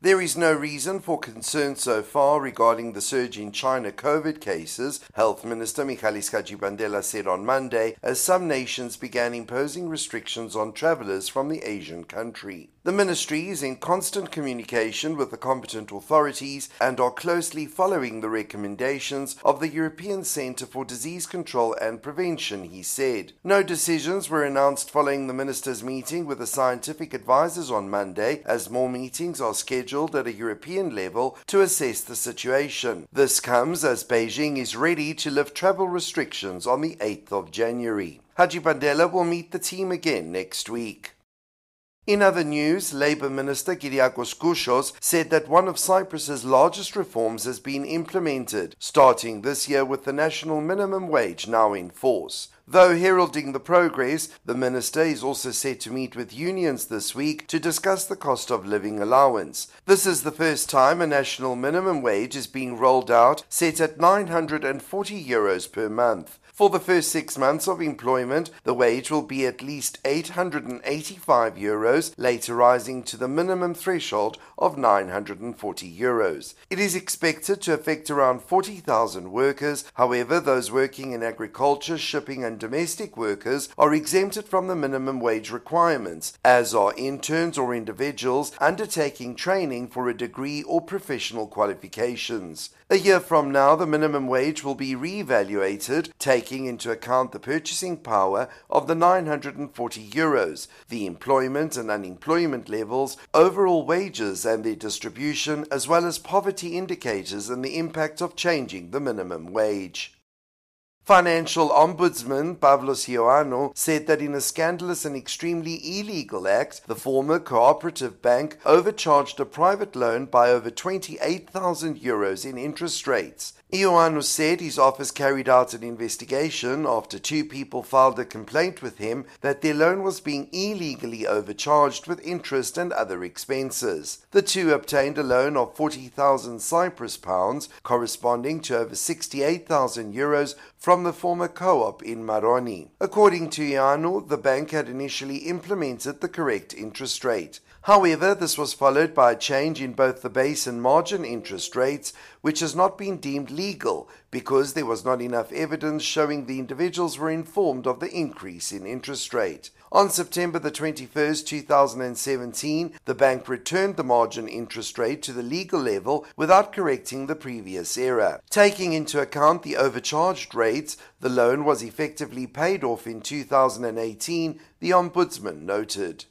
There is no reason for concern so far regarding the surge in China COVID cases, Health Minister Michalis Hadjipantela said on Monday, as some nations began imposing restrictions on travellers from the Asian country. The ministry is in constant communication with the competent authorities and are closely following the recommendations of the European Centre for Disease Control and Prevention, he said. No decisions were announced following the ministers' meeting with the scientific advisors on Monday, as more meetings are scheduled at a European level to assess the situation. This comes as Beijing is ready to lift travel restrictions on the 8th of January. Hadjipantela will meet the team again next week. In other news, Labour Minister Kyriakos Koushos said that one of Cyprus's largest reforms has been implemented, starting this year with the national minimum wage now in force. Though heralding the progress, the minister is also set to meet with unions this week to discuss the cost of living allowance. This is the first time a national minimum wage is being rolled out, set at 940 euros per month. For the first six months of employment, the wage will be at least 885 euros, later rising to the minimum threshold of 940 euros. It is expected to affect around 40,000 workers. However, those working in agriculture, shipping, and domestic workers are exempted from the minimum wage requirements, as are interns or individuals undertaking training for a degree or professional qualifications. A year from now, the minimum wage will be re-evaluated, taking into account the purchasing power of the 940 euros, the employment and unemployment levels, overall wages and their distribution, as well as poverty indicators and the impact of changing the minimum wage. Financial Ombudsman Pavlos Ioannou said that in a scandalous and extremely illegal act, the former cooperative bank overcharged a private loan by over 28,000 euros in interest rates. Ioannou said his office carried out an investigation after two people filed a complaint with him that their loan was being illegally overcharged with interest and other expenses. The two obtained a loan of 40,000 Cyprus pounds, corresponding to over 68,000 euros, from the former co-op in Maroni. According to Ioannou, the bank had initially implemented the correct interest rate. However, this was followed by a change in both the base and margin interest rates, which has not been deemed legal because there was not enough evidence showing the individuals were informed of the increase in interest rate. On September the 21st, 2017, the bank returned the margin interest rate to the legal level without correcting the previous error. Taking into account the overcharged rates, the loan was effectively paid off in 2018, the Ombudsman noted.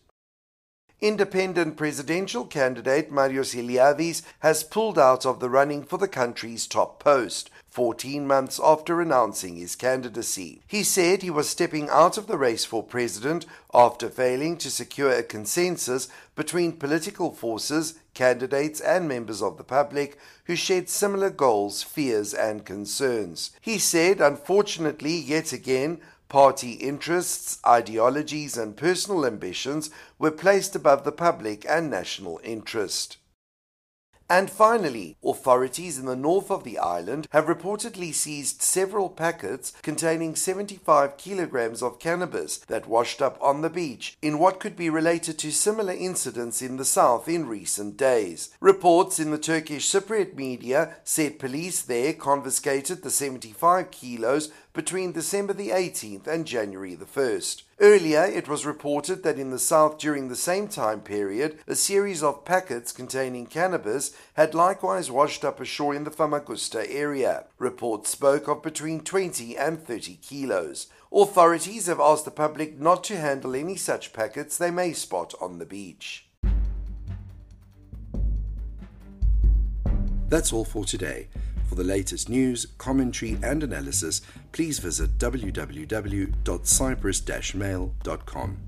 Independent presidential candidate Marios Iliadis has pulled out of the running for the country's top post, 14 months after announcing his candidacy. He said he was stepping out of the race for president after failing to secure a consensus between political forces, candidates, and members of the public who shared similar goals, fears, and concerns. He said, unfortunately, yet again, Party interests, ideologies, and personal ambitions were placed above the public and national interest. And finally, authorities in the north of the island have reportedly seized several packets containing 75 kilograms of cannabis that washed up on the beach in what could be related to similar incidents in the south in recent days. Reports in the Turkish Cypriot media said police there confiscated the 75 kilos between December the 18th and January the 1st. Earlier, it was reported that in the south during the same time period, a series of packets containing cannabis had likewise washed up ashore in the Famagusta area. Reports spoke of between 20 and 30 kilos. Authorities have asked the public not to handle any such packets they may spot on the beach. That's all for today. For the latest news, commentary, and analysis, please visit www.cyprus-mail.com.